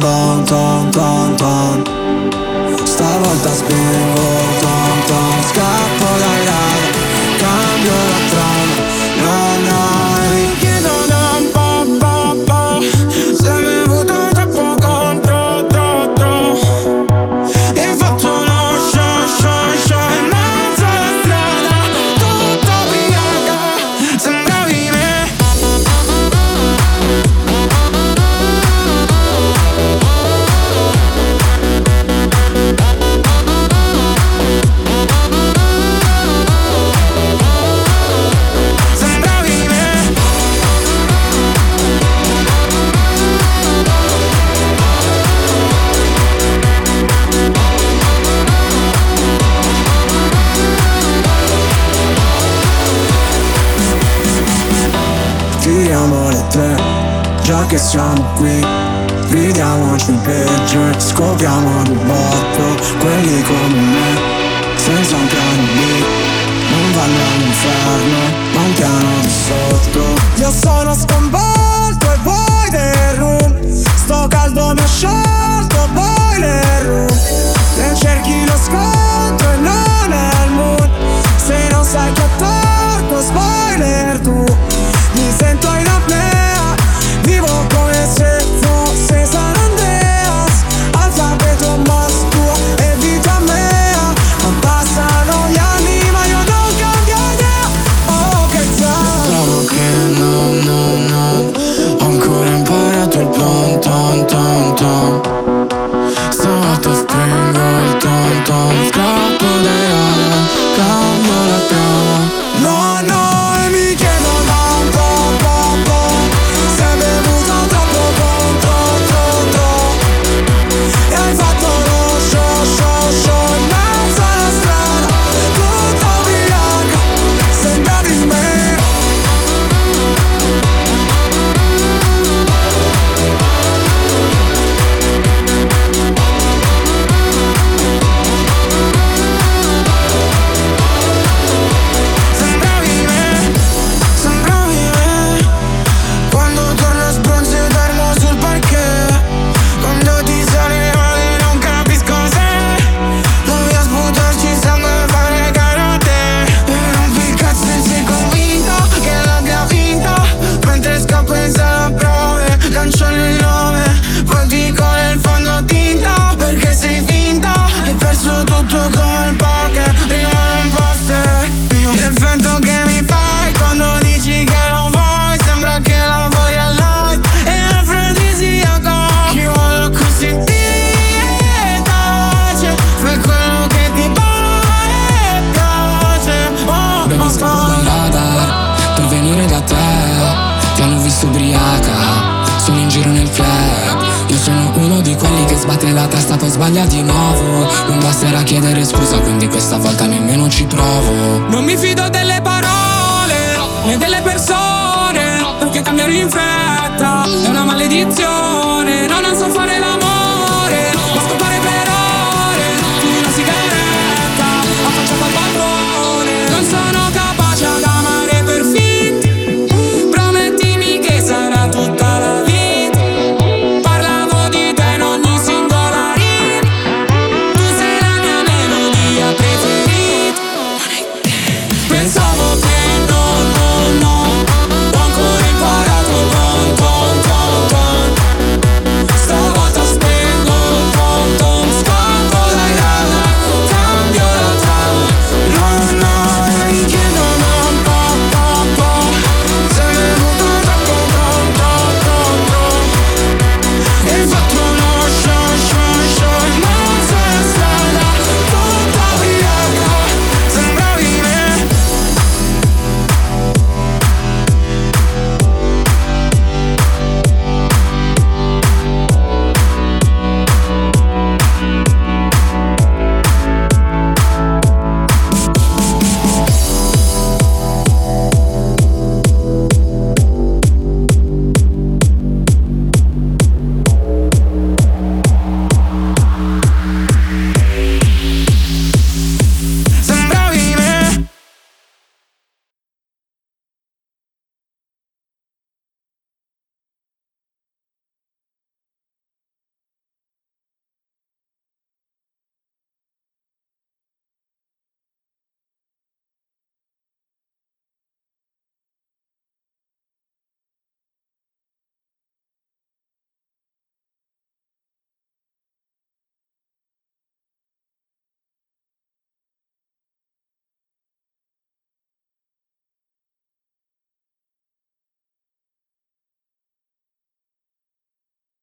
ton ton ton ton. Ton Stavolta spingo che siamo qui. Ridiamoci in peggio Scopriamo di botto Quelli come me Senza un piano B. Non vanno all'inferno Ma un piano di sotto. Io sono scomparso. temps. che sbatte la testa poi sbaglia di nuovo. Non basterà chiedere scusa quindi questa volta nemmeno ci provo. Non mi fido delle parole né delle persone Perché cambiano in fretta è una maledizione.